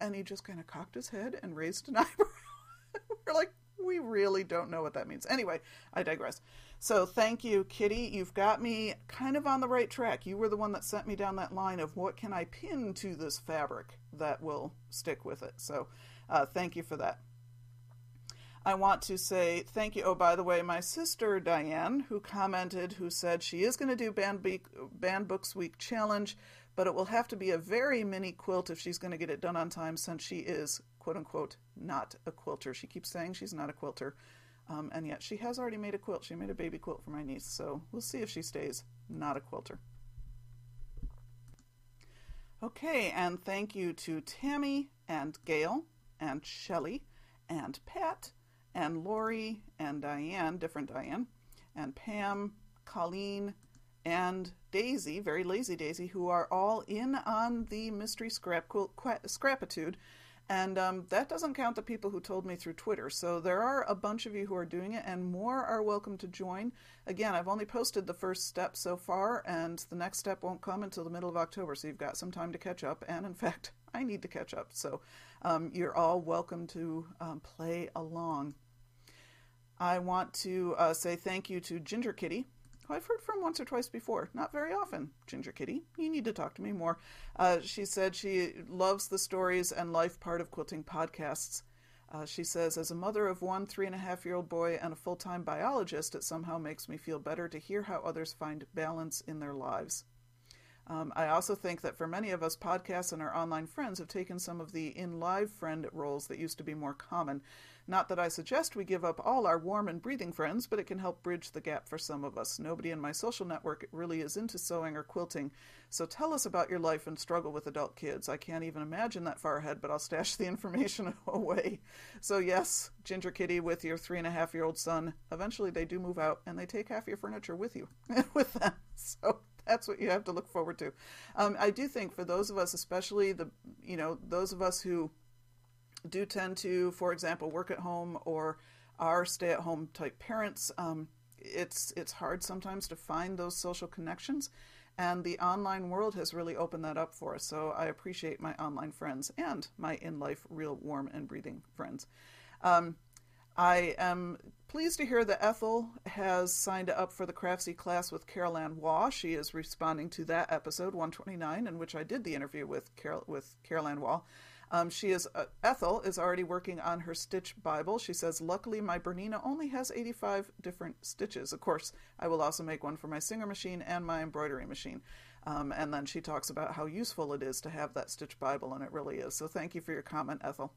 and he just kind of cocked his head and raised an eyebrow. We're like, we really don't know what that means. Anyway, I digress. So thank you, Kitty. You've got me kind of on the right track. You were the one that sent me down that line of what can I pin to this fabric that will stick with it. So uh, thank you for that. I want to say thank you. Oh, by the way, my sister Diane, who commented, who said she is going to do Banned, Be- Books Week challenge but it will have to be a very mini quilt if she's going to get it done on time since she is, quote unquote, not a quilter. She keeps saying she's not a quilter, um, and yet she has already made a quilt. She made a baby quilt for my niece, so we'll see if she stays not a quilter. Okay, and thank you to Tammy and Gail and Shelley and Pat and Lori and Diane, different Diane, and Pam, Colleen, and Daisy, very lazy Daisy, who are all in on the mystery scrap scrapitude. And um, that doesn't count the people who told me through Twitter. So there are a bunch of you who are doing it, and more are welcome to join. Again, I've only posted the first step so far, and the next step won't come until the middle of October. So you've got some time to catch up. And in fact, I need to catch up. So um, you're all welcome to um, play along. I want to uh, say thank you to Ginger Kitty, who I've heard from once or twice before. Not very often, Ginger Kitty. You need to talk to me more. Uh, she said she loves the stories and life part of quilting podcasts. Uh, she says, as a mother of one three and a half year old boy and a full time biologist, it somehow makes me feel better to hear how others find balance in their lives. Um, I also think that for many of us, podcasts and our online friends have taken some of the in live friend roles that used to be more common. Not that I suggest we give up all our warm and breathing friends, but it can help bridge the gap for some of us. Nobody in my social network really is into sewing or quilting, so tell us about your life and struggle with adult kids. I can't even imagine that far ahead, but I'll stash the information away. So, yes, Ginger Kitty with your three and a half year old son, eventually they do move out and they take half your furniture with you, with them. So, that's what you have to look forward to. Um, I do think for those of us, especially the, you know, those of us who do tend to, for example, work at home or are stay-at-home type parents. Um, it's it's hard sometimes to find those social connections, and the online world has really opened that up for us. So I appreciate my online friends and my in-life, real warm and breathing friends. Um, I am pleased to hear that Ethel has signed up for the Craftsy class with Carol Ann Waugh. She is responding to that episode 129, in which I did the interview with Carol with Carol Ann Waugh. Um, she is uh, Ethel is already working on her stitch Bible. She says, "Luckily, my Bernina only has 85 different stitches. Of course, I will also make one for my Singer machine and my embroidery machine." Um, and then she talks about how useful it is to have that stitch Bible, and it really is. So, thank you for your comment, Ethel.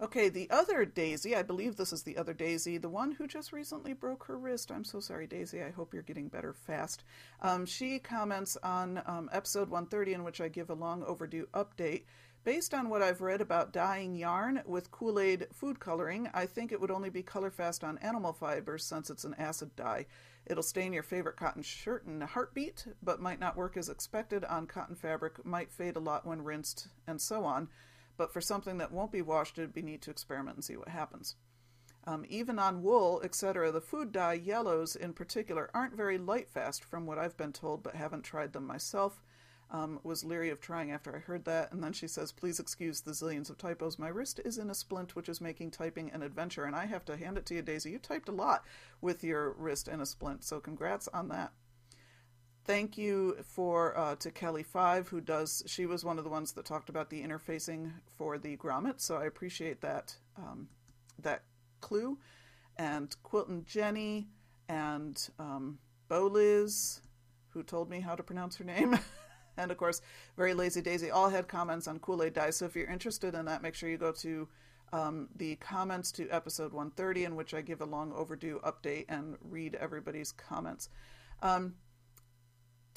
Okay, the other Daisy, I believe this is the other Daisy, the one who just recently broke her wrist. I'm so sorry, Daisy. I hope you're getting better fast. Um, she comments on um, episode 130, in which I give a long overdue update. Based on what I've read about dyeing yarn with Kool Aid food coloring, I think it would only be color fast on animal fibers since it's an acid dye. It'll stain your favorite cotton shirt in a heartbeat, but might not work as expected on cotton fabric, might fade a lot when rinsed, and so on but for something that won't be washed, it'd be neat to experiment and see what happens. Um, even on wool, etc., the food dye yellows in particular aren't very light fast from what I've been told, but haven't tried them myself. Um, was leery of trying after I heard that, and then she says, Please excuse the zillions of typos. My wrist is in a splint, which is making typing an adventure, and I have to hand it to you, Daisy. You typed a lot with your wrist in a splint, so congrats on that thank you for uh, to Kelly Five, who does. She was one of the ones that talked about the interfacing for the grommet, so I appreciate that um, that clue. And Quilton Jenny and um, Liz, who told me how to pronounce her name. and of course, Very Lazy Daisy all had comments on Kool Aid dye. So if you're interested in that, make sure you go to um, the comments to episode 130, in which I give a long overdue update and read everybody's comments. Um,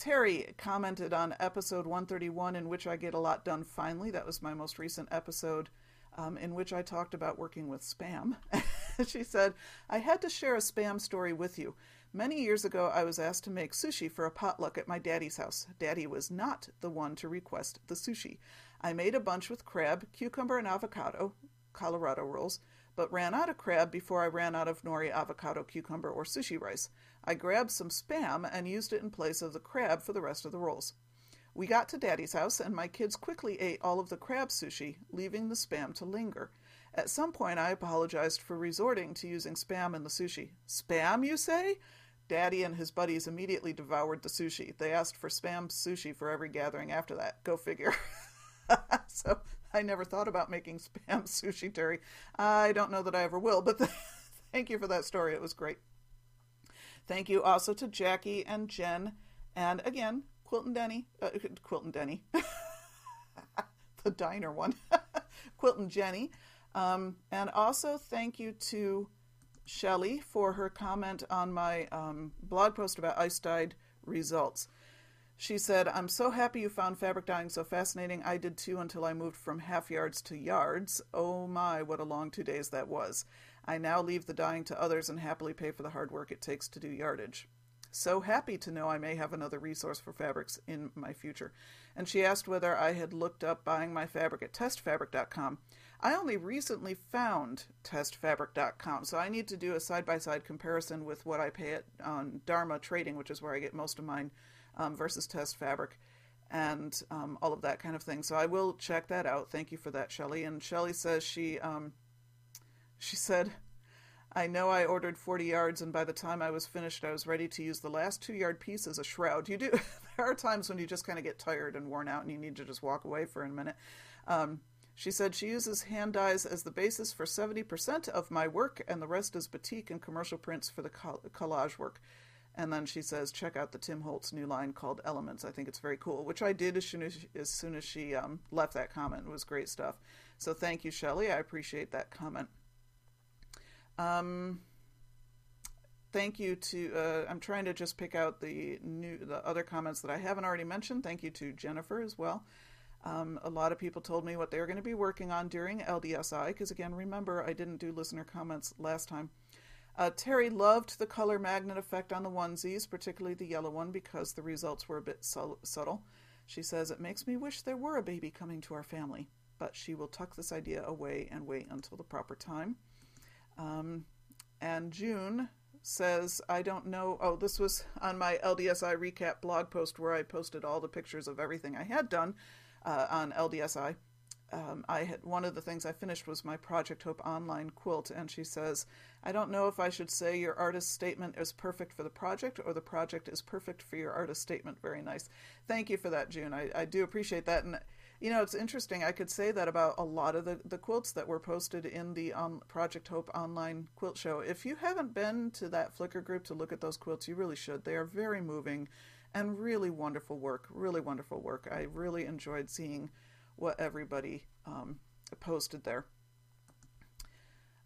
Terry commented on episode 131, in which I get a lot done finally. That was my most recent episode, um, in which I talked about working with spam. she said, I had to share a spam story with you. Many years ago, I was asked to make sushi for a potluck at my daddy's house. Daddy was not the one to request the sushi. I made a bunch with crab, cucumber, and avocado, Colorado rolls, but ran out of crab before I ran out of nori, avocado, cucumber, or sushi rice. I grabbed some spam and used it in place of the crab for the rest of the rolls. We got to Daddy's house, and my kids quickly ate all of the crab sushi, leaving the spam to linger. At some point, I apologized for resorting to using spam in the sushi. Spam, you say? Daddy and his buddies immediately devoured the sushi. They asked for spam sushi for every gathering after that. Go figure. so I never thought about making spam sushi, Terry. I don't know that I ever will, but thank you for that story. It was great. Thank you also to Jackie and Jen, and again, Quilton Denny, uh, Quilton Denny, the diner one, Quilton Jenny, um, and also thank you to Shelley for her comment on my um, blog post about ice dyed results. She said, I'm so happy you found fabric dyeing so fascinating. I did too until I moved from half yards to yards. Oh my, what a long two days that was. I now leave the dyeing to others and happily pay for the hard work it takes to do yardage. So happy to know I may have another resource for fabrics in my future. And she asked whether I had looked up buying my fabric at testfabric.com. I only recently found testfabric.com, so I need to do a side by side comparison with what I pay at on Dharma Trading, which is where I get most of mine, um, versus Test Fabric and um, all of that kind of thing. So I will check that out. Thank you for that, Shelly. And Shelly says she um, she said, "I know I ordered 40 yards, and by the time I was finished, I was ready to use the last two yard piece as a shroud." You do. there are times when you just kind of get tired and worn out, and you need to just walk away for a minute. Um, she said she uses hand dyes as the basis for 70% of my work, and the rest is batik and commercial prints for the collage work. And then she says, check out the Tim Holtz new line called Elements. I think it's very cool, which I did as soon as, as, soon as she um, left that comment. It was great stuff. So thank you, Shelley. I appreciate that comment. Um, thank you to, uh, I'm trying to just pick out the new, the other comments that I haven't already mentioned. Thank you to Jennifer as well. Um, a lot of people told me what they were going to be working on during LDSI, because again, remember, I didn't do listener comments last time. Uh, Terry loved the color magnet effect on the onesies, particularly the yellow one, because the results were a bit su- subtle. She says, It makes me wish there were a baby coming to our family, but she will tuck this idea away and wait until the proper time. Um, and June says, I don't know. Oh, this was on my LDSI recap blog post where I posted all the pictures of everything I had done uh, on LDSI um, I had one of the things I finished was my Project Hope online quilt, and she says, "I don't know if I should say your artist statement is perfect for the project or the project is perfect for your artist statement." Very nice. Thank you for that, June. I, I do appreciate that, and you know it's interesting. I could say that about a lot of the, the quilts that were posted in the um, Project Hope online quilt show. If you haven't been to that Flickr group to look at those quilts, you really should. They are very moving and really wonderful work. Really wonderful work. I really enjoyed seeing what everybody um, posted there.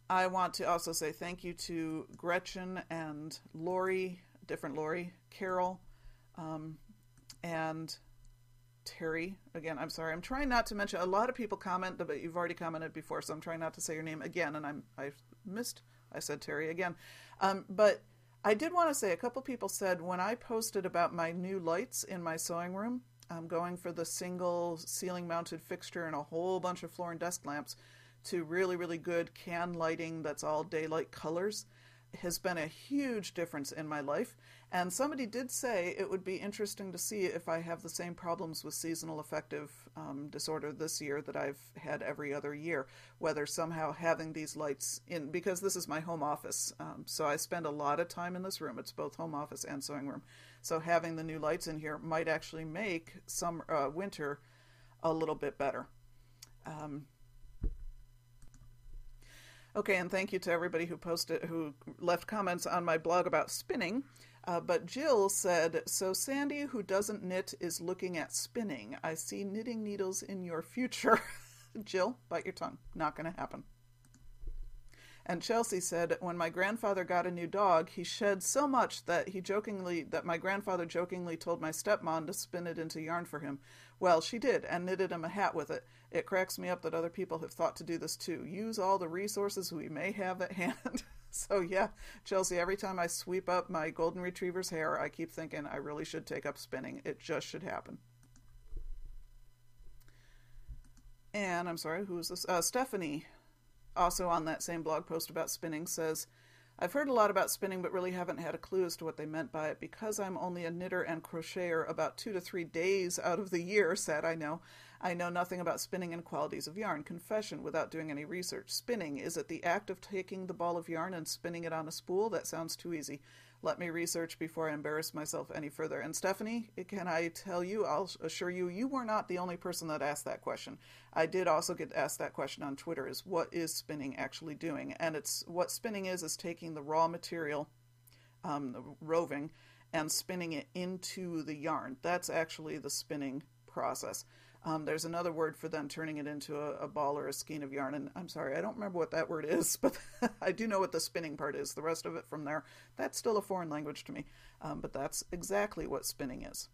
I want to also say thank you to Gretchen and Lori, different Lori, Carol, um, and Terry. Again, I'm sorry. I'm trying not to mention. A lot of people comment, but you've already commented before, so I'm trying not to say your name again. And I'm I missed. I said Terry again, um, but I did want to say a couple people said when I posted about my new lights in my sewing room I'm going for the single ceiling mounted fixture and a whole bunch of floor and desk lamps to really, really good can lighting that's all daylight colors has been a huge difference in my life. And somebody did say it would be interesting to see if I have the same problems with seasonal affective um, disorder this year that I've had every other year. Whether somehow having these lights in, because this is my home office, um, so I spend a lot of time in this room. It's both home office and sewing room. So having the new lights in here might actually make some uh, winter a little bit better. Um, okay, and thank you to everybody who posted, who left comments on my blog about spinning. Uh, but Jill said, So Sandy, who doesn't knit, is looking at spinning. I see knitting needles in your future. Jill, bite your tongue. Not going to happen. And Chelsea said, when my grandfather got a new dog, he shed so much that he jokingly that my grandfather jokingly told my stepmom to spin it into yarn for him. Well, she did, and knitted him a hat with it. It cracks me up that other people have thought to do this too. Use all the resources we may have at hand. So yeah, Chelsea, every time I sweep up my golden retriever's hair, I keep thinking I really should take up spinning. It just should happen. And I'm sorry, who's this? Uh, Stephanie also on that same blog post about spinning says, I've heard a lot about spinning, but really haven't had a clue as to what they meant by it. Because I'm only a knitter and crocheter about two to three days out of the year, sad I know, I know nothing about spinning and qualities of yarn. Confession without doing any research. Spinning, is it the act of taking the ball of yarn and spinning it on a spool? That sounds too easy. Let me research before I embarrass myself any further. And Stephanie, can I tell you, I'll assure you, you were not the only person that asked that question. I did also get asked that question on Twitter is what is spinning actually doing? And it's what spinning is, is taking the raw material, um, the roving, and spinning it into the yarn. That's actually the spinning process. Um, there's another word for them turning it into a, a, ball or a skein of yarn. And I'm sorry, I don't remember what that word is, but I do know what the spinning part is. The rest of it from there, that's still a foreign language to me. Um, but that's exactly what spinning is.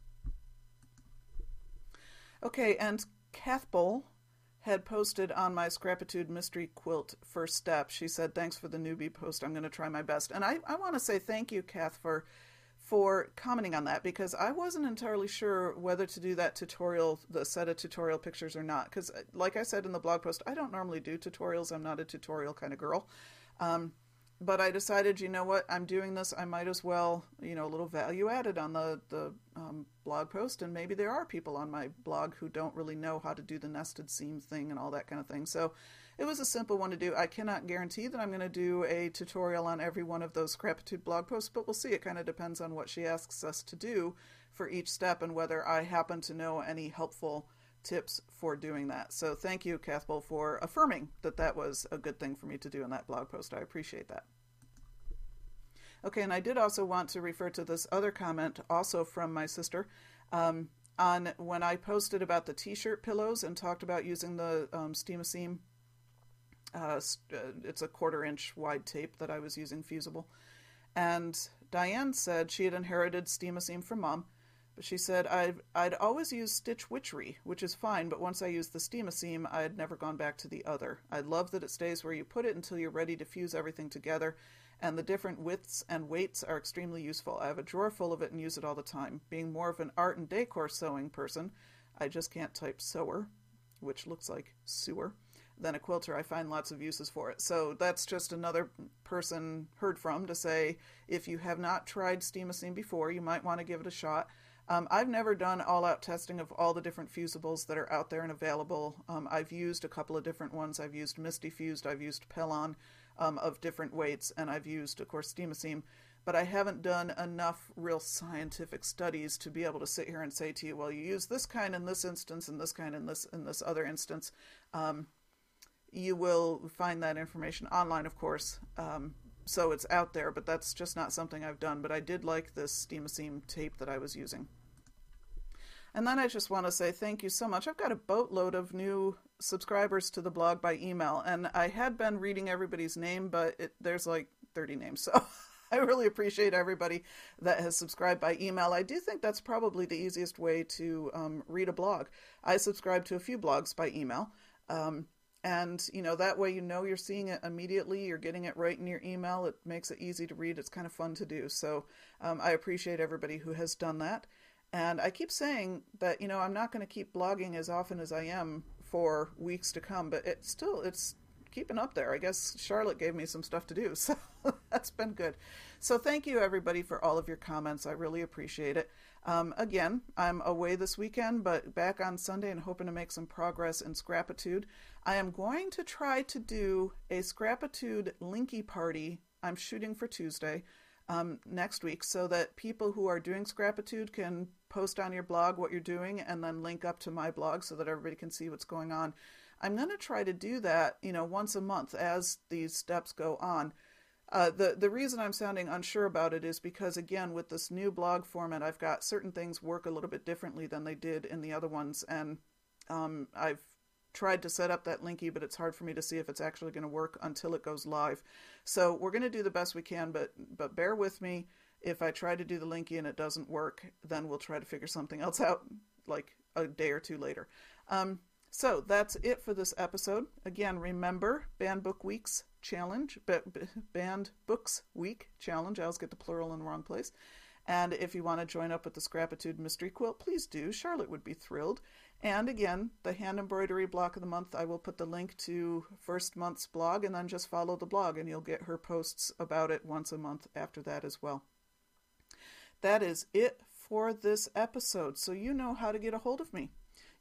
Okay, and Cathbole had posted on my Scrapitude Mystery Quilt first step. She said, Thanks for the newbie post. I'm going to try my best. And I, I want to say thank you, Kath, for for commenting on that because I wasn't entirely sure whether to do that tutorial, the set of tutorial pictures or not. Because, uh, like I said in the blog post, I don't normally do tutorials. I'm not a tutorial kind of girl. Um, but I decided, you know what, I'm doing this. I might as well, you know, a little value added on the the um, blog post, and maybe there are people on my blog who don't really know how to do the nested seam thing and all that kind of thing. So it was a simple one to do. I cannot guarantee that I'm going to do a tutorial on every one of those Scrapitude blog posts, but we'll see. It kind of depends on what she asks us to do for each step and whether I happen to know any helpful tips for doing that. So thank you, Cathbell, for affirming that that was a good thing for me to do in that blog post. I appreciate that. Okay, and I did also want to refer to this other comment, also from my sister, um, on when I posted about the T-shirt pillows and talked about using the um, Steam-A-Seam. Uh, uh, it's a quarter inch wide tape that I was using fusible, and Diane said she had inherited Steam-A-Seam from mom but she said, I'd, I'd always used Stitch Witchery, which is fine, but once I used the Steam-A-Seam, I had never gone back to the other. I love that it stays where you put it until you're ready to fuse everything together, and the different widths and weights are extremely useful. I have a drawer full of it and use it all the time. Being more of an art and decor sewing person, I just can't type sewer, which looks like sewer, than a quilter. I find lots of uses for it. So that's just another person heard from to say if you have not tried Steam-A-Seam before, you might want to give it a shot. Um, I've never done all out testing of all the different fusibles that are out there and available. Um, I've used a couple of different ones. I've used Misty Fused, I've used Pellon um, of different weights, and I've used, of course, Steam-A-Seam. But I haven't done enough real scientific studies to be able to sit here and say to you, well, you use this kind in this instance, and this kind in this in this other instance. Um, you will find that information online, of course. Um, so it's out there, but that's just not something I've done. But I did like this Steam-A-Seam tape that I was using. And then I just want to say thank you so much. I've got a boatload of new subscribers to the blog by email, and I had been reading everybody's name, but it, there's like 30 names. So I really appreciate everybody that has subscribed by email. I do think that's probably the easiest way to um, read a blog. I subscribe to a few blogs by email. Um, and you know that way you know you're seeing it immediately you're getting it right in your email it makes it easy to read it's kind of fun to do so um, i appreciate everybody who has done that and I keep saying that, you know, I'm not going to keep blogging as often as I am for weeks to come, but it's still, it's keeping up there. I guess Charlotte gave me some stuff to do, so that's been good. So thank you, everybody, for all of your comments. I really appreciate it. Um, again, I'm away this weekend, but back on Sunday and hoping to make some progress in Scrapitude. I am going to try to do a Scrapitude Linky party. I'm shooting for Tuesday um, next week so that people who are doing Scrapitude can post on your blog what you're doing and then link up to my blog so that everybody can see what's going on. I'm going to try to do that, you know, once a month as these steps go on. Uh, the the reason I'm sounding unsure about it is because again with this new blog format, I've got certain things work a little bit differently than they did in the other ones, and um, I've tried to set up that linky, but it's hard for me to see if it's actually going to work until it goes live. So we're going to do the best we can, but but bear with me. If I try to do the linky and it doesn't work, then we'll try to figure something else out like a day or two later. Um, so that's it for this episode. Again, remember Banned Book Weeks challenge, Banned Books Week challenge. I always get the plural in the wrong place. And if you want to join up with the Scrapitude Mystery Quilt, please do. Charlotte would be thrilled. And again, the hand embroidery block of the month, I will put the link to first month's blog and then just follow the blog and you'll get her posts about it once a month after that as well. That is it for this episode. So you know how to get a hold of me.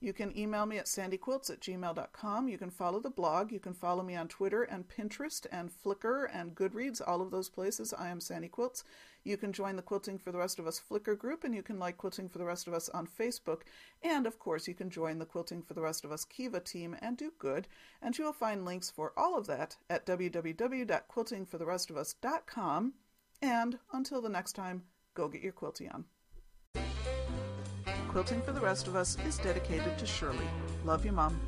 You can email me at sandyquilts at gmail.com. You can follow the blog. You can follow me on Twitter and Pinterest and Flickr and Goodreads, all of those places. I am Sandy Quilts. You can join the Quilting for the Rest of Us Flickr group, and you can like Quilting for the Rest of Us on Facebook. And of course, you can join the Quilting for the Rest of Us Kiva team and do good. And you will find links for all of that at www.quiltingfortherestofus.com. And until the next time, go get your quilty on. Quilting for the Rest of Us is dedicated to Shirley. Love you, Mom.